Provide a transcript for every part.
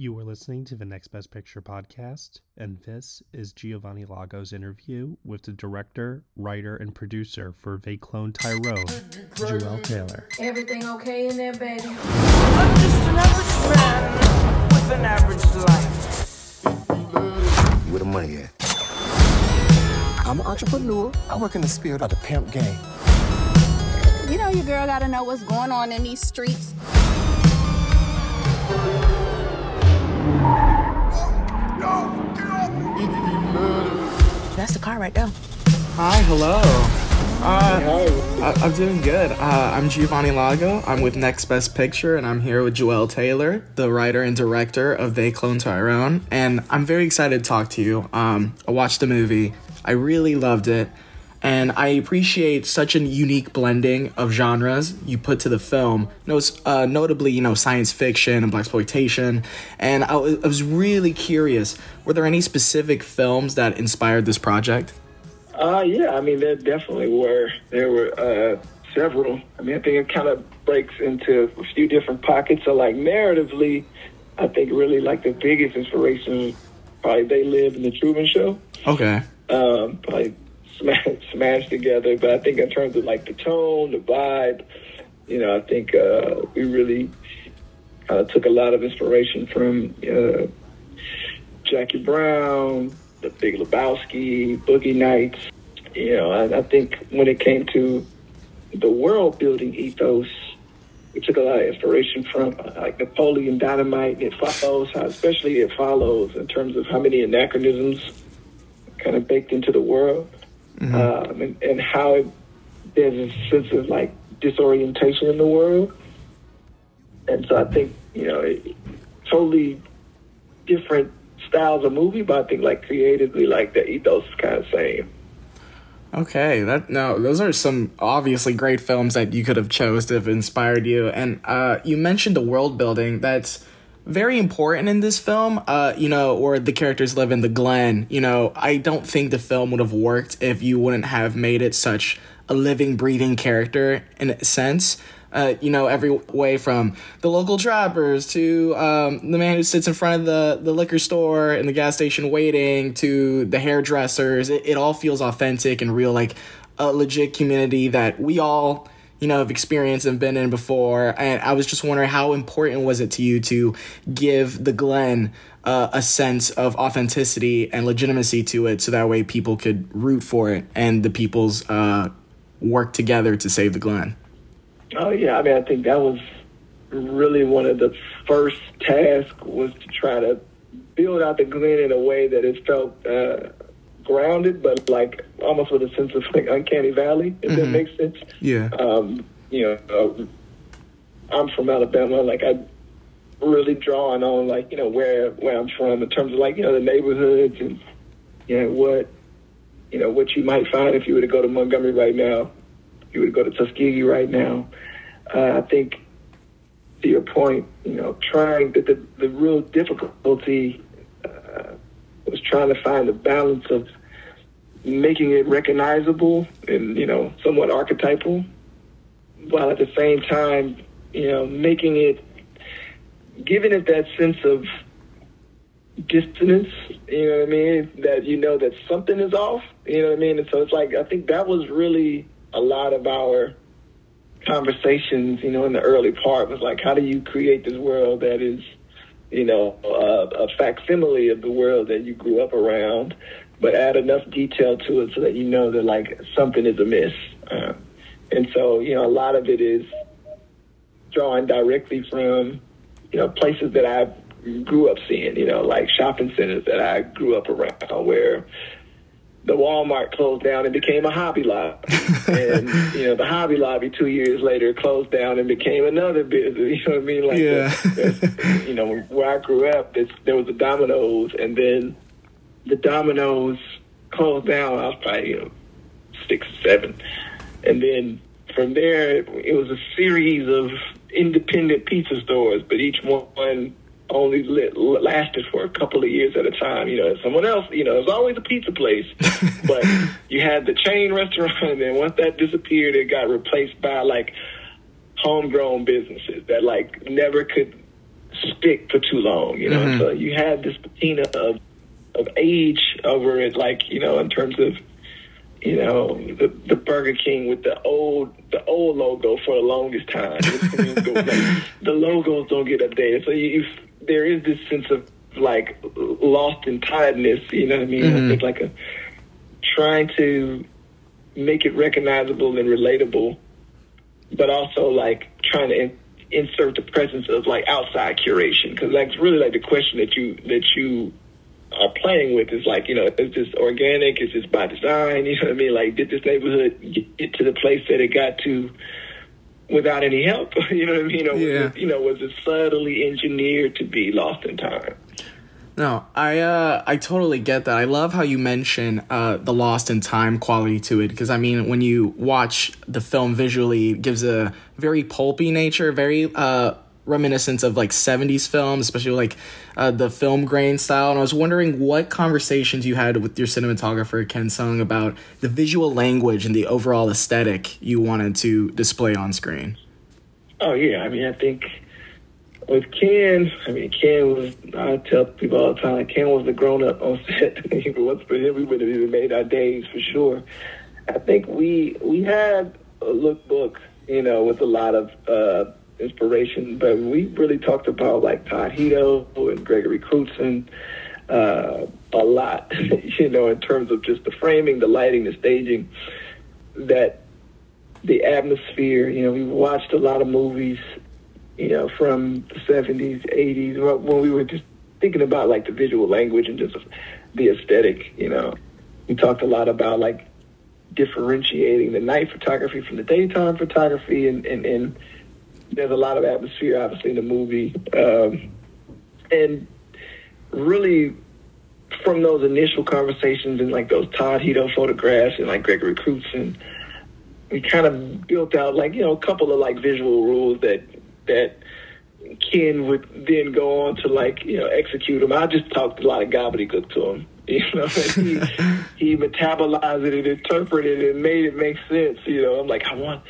You are listening to the Next Best Picture podcast, and this is Giovanni Lago's interview with the director, writer, and producer for They Cloned Tyrone, Juel Taylor. Everything okay in there, baby? I'm just an average man with an average life. Where the money at? I'm an entrepreneur. I work in the spirit of the pimp game. You know your girl gotta know what's going on in these streets. That's the car right there. Hi, hello. Uh, I, I'm doing good. Uh, I'm Giovanni Lago. I'm with Next Best Picture, and I'm here with Juel Taylor, the writer and director of They Cloned Tyrone. And I'm very excited to talk to you. Um, I watched the movie. I really loved it. And I appreciate such a unique blending of genres you put to the film. Uh, notably, you know, science fiction and blaxploitation. And I was, was really curious: were there any specific films that inspired this project? Uh, yeah, I mean, there definitely were. There were uh, several. I mean, I think it kind of breaks into a few different pockets. So, like, narratively, I think really like the biggest inspiration probably They Live in the Truman Show. Okay. Um, probably smash, smashed together. But I think in terms of like the tone, the vibe, you know, I think uh, we really uh, took a lot of inspiration from uh, Jackie Brown, The Big Lebowski, Boogie Nights. You know, I, I think when it came to the world building ethos, we took a lot of inspiration from uh, like Napoleon Dynamite. It follows, how, especially it follows in terms of how many anachronisms kind of baked into the world mm-hmm. um, and, and, how it, there's a sense of like disorientation in the world. And so I think, you know, it, totally different styles of movie, but I think like creatively, like the ethos is kind of same. Okay, that no, those are some obviously great films that you could have chose to have inspired you. And uh, you mentioned the world building. That's very important in this film. Uh, you know, where the characters live in the Glen. You know, I don't think the film would have worked if you wouldn't have made it such a living, breathing character in a sense. Uh, you know, every way from the local trappers to um, the man who sits in front of the, the liquor store and the gas station waiting to the hairdressers. It, it all feels authentic and real, like a legit community that we all you know, have experienced and been in before. And I was just wondering how important was it to you to give the Glen uh, a sense of authenticity and legitimacy to it, so that way people could root for it and the people's uh, work together to save the Glen. Oh yeah, I mean, I think that was really one of the first tasks was to try to build out the Glen in a way that it felt. Uh, grounded, but like almost with a sense of like uncanny valley, if mm-hmm. that makes sense. Yeah. Um, you know, uh, I'm from Alabama. Like I really drawing on like you know where where I'm from in terms of like you know the neighborhoods and you know what you know what you might find if you were to go to Montgomery right now, if you were to go to Tuskegee right now. Uh, I think to your point, you know, trying the the, the real difficulty uh, was trying to find the balance of making it recognizable and you know somewhat archetypal, while at the same time you know making it giving it that sense of dissonance. You know what I mean? That you know that something is off. You know what I mean? And so it's like I think that was really a lot of our conversations. You know, in the early part was like, how do you create this world that is you know, uh, a facsimile of the world that you grew up around, but add enough detail to it so that you know that like something is amiss. Uh, and so, you know, a lot of it is drawing directly from, you know, places that I grew up seeing, you know, like shopping centers that I grew up around where the Walmart closed down and became a Hobby Lobby. and, you know, the Hobby Lobby two years later closed down and became another business. You know what I mean? Like, yeah. the, you know, where I grew up, there was a Domino's and then the Domino's closed down. I was probably, you know, six or seven. And then from there, it was a series of independent pizza stores, but each one only lit, lasted for a couple of years at a time. You know, someone else, you know, it was always a pizza place, but you had the chain restaurant, and then once that disappeared, it got replaced by like homegrown businesses that like never could stick for too long. You know, mm-hmm. so you had this patina of of age over it, like you know, in terms of you know the, the Burger King with the old the old logo for the longest time. the logos don't get updated, so you, you there is this sense of like lost in tiredness. You know what I mean? Mm-hmm. It's like a trying to make it recognizable and relatable, but also like trying to in, insert the presence of like outside curation because like it's really like the question that you that you are playing with is like you know is this organic? Is this by design? You know what I mean? Like did this neighborhood get to the place that it got to? Without any help. you know what I mean? Or yeah. was it, you know, was it subtly engineered to be lost in time? No, I uh, I totally get that. I love how you mention uh, the lost in time quality to it because I mean, when you watch the film visually, it gives a very pulpy nature, very uh, reminiscent of like 70s films, especially like uh, the film grain style. And I was wondering what conversations you had with your cinematographer, Ken Seng, about the visual language and the overall aesthetic you wanted to display on screen. Oh, yeah. I mean, I think with Ken, I mean, Ken was, I tell people all the time, Ken was the grown up on set. if it wasn't for him, we would have made our days for sure. I think we we had a lookbook, you know, with a lot of uh, inspiration, but we really talked about like Todd Hido and Gregory Crewdson uh, a lot, you know, in terms of just the framing, the lighting, the staging, that the atmosphere, you know, we watched a lot of movies, you know, from the 70s, 80s, when we were just thinking about like the visual language and just the aesthetic, you know. We talked a lot about like differentiating the night photography from the daytime photography and, and, and there's a lot of atmosphere, obviously, in the movie. Um, and really, from those initial conversations and like those Todd Hido photographs and like Gregory Crewdson, we kind of built out like you know a couple of like visual rules that that Ken would then go on to like you know execute them. I just talked a lot of gobbledygook to him. You know, he he metabolized it and interpreted it and made it make sense. You know, I'm like I want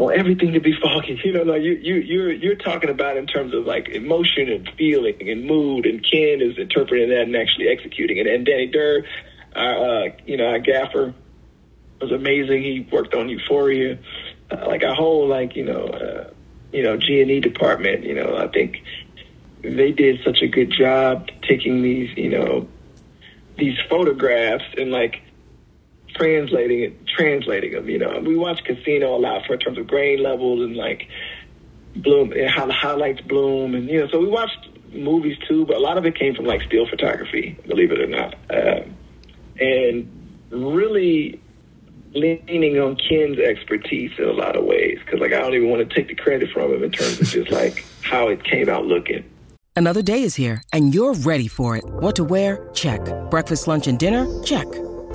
want everything to be foggy. You know, like you you you're you're talking about in terms of like emotion and feeling and mood, and Ken is interpreting that and actually executing it. And Danny Durr, our uh, you know our gaffer, was amazing. He worked on Euphoria, uh, like our whole like you know uh, you know G and E department. You know, I think they did such a good job taking these you know these photographs and like translating it, translating them. You know, we watch Casino a lot for in terms of grain levels and like bloom and how the highlights bloom, and you know, so we watched movies too, but a lot of it came from like still photography, believe it or not, um, and really leaning on Ken's expertise in a lot of ways because like I don't even want to take the credit from him in terms of just like how it came out looking. Another day is here, and you're ready for it. What to wear? Check. Breakfast, lunch, and dinner? Check.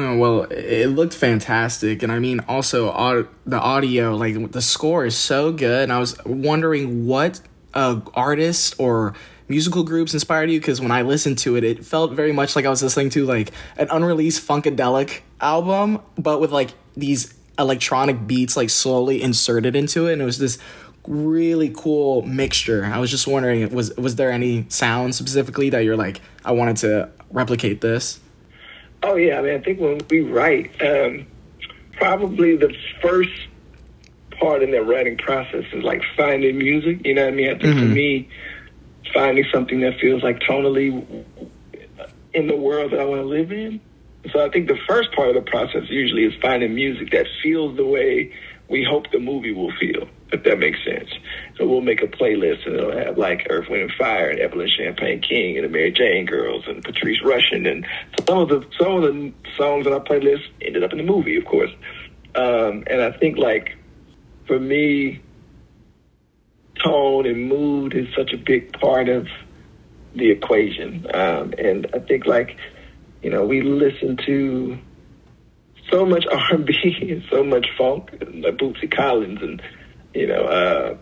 Oh, well, it looked fantastic, and I mean, also the audio, like the score is so good. And I was wondering what uh, artists or musical groups inspired you because when I listened to it, it felt very much like I was listening to like an unreleased funkadelic album, but with like these electronic beats like slowly inserted into it, and it was this really cool mixture. I was just wondering, was was there any sound specifically that you're like, I wanted to replicate this? Oh yeah, I mean, I think when we write, um, probably the first part in that writing process is like finding music. You know what I mean? I think mm-hmm. for me, finding something that feels like tonally in the world that I want to live in. So I think the first part of the process usually is finding music that feels the way we hope the movie will feel, if that makes sense. So we'll make a playlist and it'll have like Earth, Wind and Fire and Evelyn Champagne King and the Mary Jane Girls and Patrice Rushen and some of the some of the songs on our playlist ended up in the movie, of course. Um, and I think like for me, tone and mood is such a big part of the equation. Um, and I think like, you know, we listen to so much R&B and so much funk, and like Bootsy Collins, and you know, uh,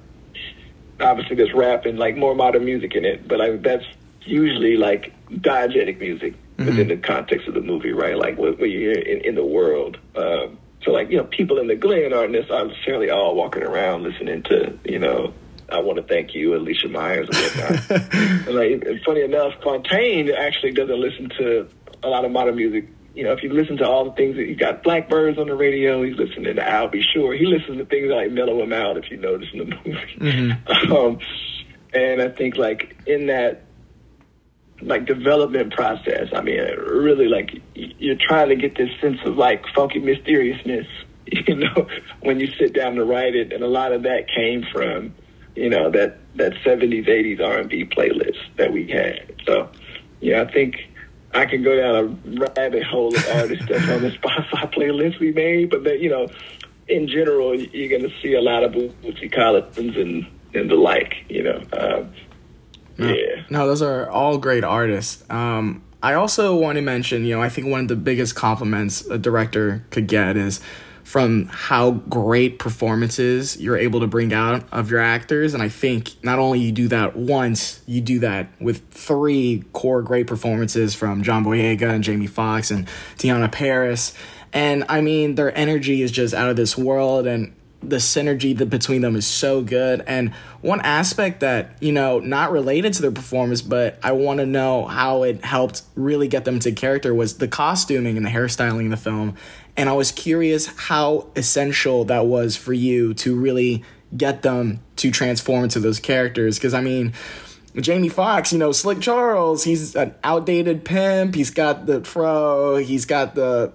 obviously there's rap and like more modern music in it, but like that's usually like diegetic music mm-hmm. within the context of the movie, right? Like what, what you hear in, in the world. Um, so like you know, people in the Glen aren't necessarily all walking around listening to you know I want to thank you, Alicia Myers, and whatnot. and like, funny enough, Fontaine actually doesn't listen to a lot of modern music. You know, if you listen to all the things that he got Blackbyrds on the radio, he's listening to I'll Be Sure. He listens to things like mellow him out. If you notice in the movie, mm-hmm. um, and I think like in that like development process, I mean, really like you're trying to get this sense of like funky mysteriousness. You know, when you sit down to write it, and a lot of that came from you know that that 70s 80s R&B playlist that we had. So yeah, I think I can go down a rabbit hole of artists that's on the Spotify playlist we made, but that you know, in general, you're going to see a lot of Bootsy Collins and and the like. You know, um, no, yeah. No, those are all great artists. Um, I also want to mention, you know, I think one of the biggest compliments a director could get is from how great performances you're able to bring out of your actors. And I think not only you do that once, you do that with three core great performances from John Boyega and Jamie Foxx and Teyonah Parris. And I mean, their energy is just out of this world. And the synergy that between them is so good and one aspect that you know not related to their performance but i want to know how it helped really get them to character was the costuming and the hairstyling in the film and I was curious how essential that was for you to really get them to transform into those characters. Because, I mean, Jamie Foxx, you know, Slick Charles, he's an outdated pimp. He's got the fro, he's got the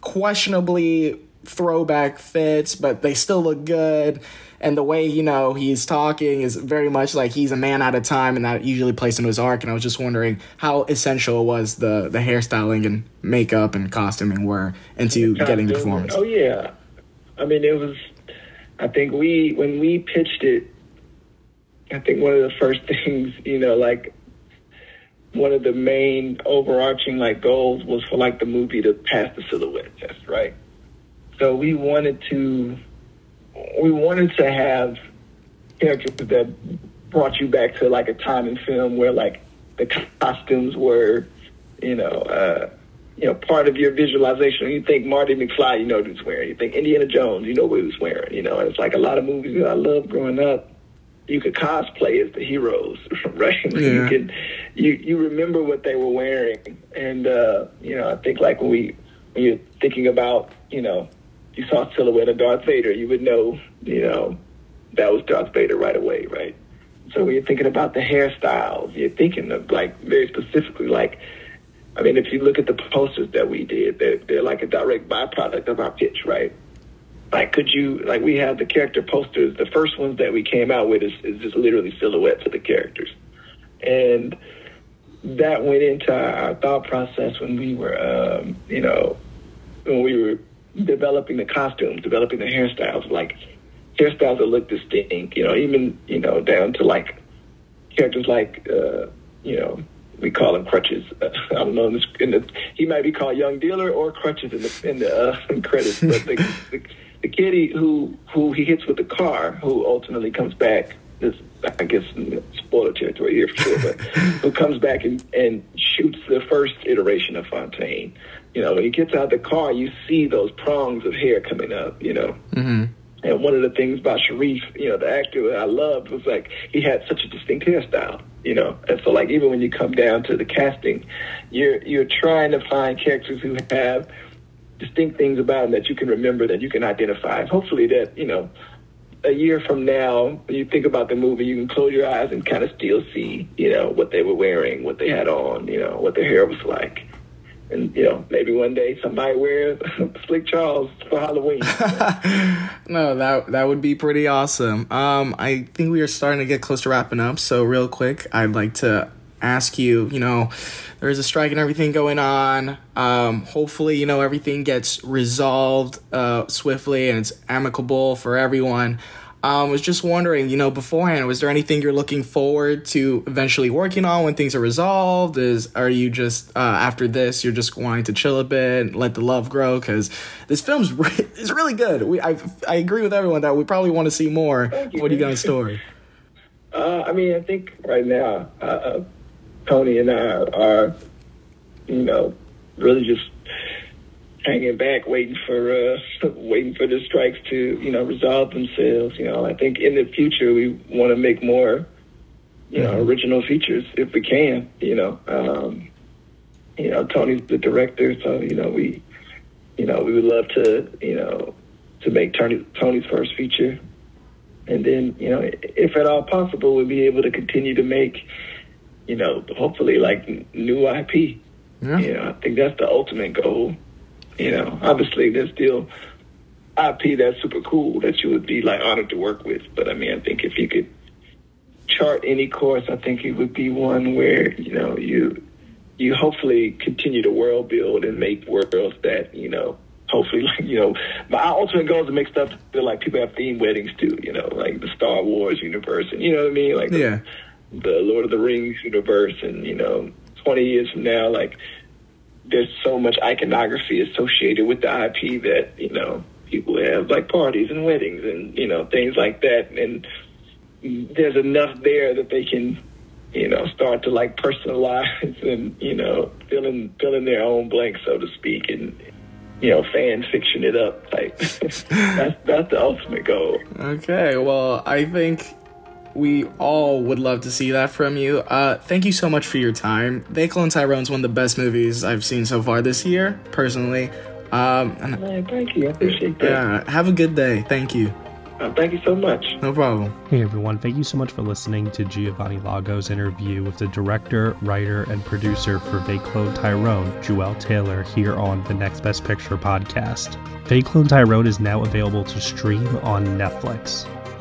questionably throwback fits, but they still look good and the way you know he's talking is very much like he's a man out of time, and that usually plays into his arc. And I was just wondering how essential was the the hairstyling and makeup and costuming were into the getting the performance. Oh yeah, I mean it was. I think we when we pitched it, I think one of the first things you know like one of the main overarching like goals was for like the movie to pass the silhouette test, right? So we wanted to we wanted to have characters that brought you back to like a time in film where like the costumes were, you know, uh, you know, part of your visualization. You think Marty McFly, you know what he's wearing. You think Indiana Jones, you know what he's wearing. You know, and it's like a lot of movies that I loved growing up. You could cosplay as the heroes, right? Yeah. You can, you you remember what they were wearing, and uh, you know, I think like when we when you're thinking about, you know, you saw a silhouette of Darth Vader, you would know, you know, that was Darth Vader right away, right? So when you're thinking about the hairstyles, you're thinking of like very specifically, like, I mean, if you look at the posters that we did, they're, they're like a direct byproduct of our pitch, right? Like, could you, like, we have the character posters. The first ones that we came out with is, is just literally silhouettes of the characters. And that went into our thought process when we were, um, you know, when we were developing the costumes, developing the hairstyles, like hairstyles that look distinct, you know, even, you know, down to like characters like, uh, you know, we call him Crutches. I don't know. In the, in the, he might be called Young Dealer or Crutches in the in the uh, credits. But the, the the kitty who who he hits with the car, who ultimately comes back. This I guess spoiler territory here for sure, but who comes back and and shoots the first iteration of Fontaine you know, when he gets out of the car, you see those prongs of hair coming up, you know. Mm-hmm. And one of the things about Sharif, you know, the actor that I loved was like he had such a distinct hairstyle, you know. And so like even when you come down to the casting, you're you're trying to find characters who have distinct things about them that you can remember, that you can identify. Hopefully that, you know, a year from now, when you think about the movie, you can close your eyes and kind of still see, you know, what they were wearing, what they had on, you know, what their hair was like. And, you know, maybe one day somebody wears Slick Charles for Halloween. no, that that would be pretty awesome. Um, I think we are starting to get close to wrapping up. So real quick, I'd like to ask you, you know, there's a strike and everything going on. Um, hopefully, you know, everything gets resolved uh, swiftly and it's amicable for everyone. I um, was just wondering, you know, beforehand, was there anything you're looking forward to eventually working on when things are resolved? Is are you just uh, after this, you're just wanting to chill a bit, and let the love grow? Because this film's re- is really good. We I I agree with everyone that we probably want to see more. What do you got in story? Uh, I mean, I think right now, uh, Tony and I are, you know, really just hanging back, waiting for uh, waiting for the strikes to you know resolve themselves. You know, I think in the future we want to make more, you know, original features if we can. You know, um, you know, Tony's the director, so you know we, you know, we would love to you know to make Tony Tony's first feature, and then you know if at all possible we'll be able to continue to make, you know, hopefully like new IP. Yeah. You know, I think that's the ultimate goal. You know, obviously there's still IP that's super cool that you would be like honored to work with. But I mean, I think if you could chart any course, I think it would be one where you know you you hopefully continue to world build and make worlds that you know hopefully like you know my ultimate goal is to make stuff that like people have theme weddings too. You know, like the Star Wars universe, and you know what I mean, like yeah. the, the Lord of the Rings universe, and you know, twenty years from now, like there's so much iconography associated with the IP that you know people have like parties and weddings and you know things like that, and there's enough there that they can you know start to like personalize and you know fill in fill in their own blank, so to speak, and you know fan fiction it up. Like that's that's the ultimate goal. Okay, well I think we all would love to see that from you. Uh, thank you so much for your time. They Cloned Tyrone's one of the best movies I've seen so far this year, personally. Um, and, Man, thank you. I appreciate that. Yeah, have a good day. Thank you. Uh, thank you so much. No problem. Hey everyone, thank you so much for listening to Giovanni Lago's interview with the director, writer, and producer for Cloned Tyrone, Juel Taylor, here on the Next Best Picture podcast. Cloned Tyrone is now available to stream on Netflix.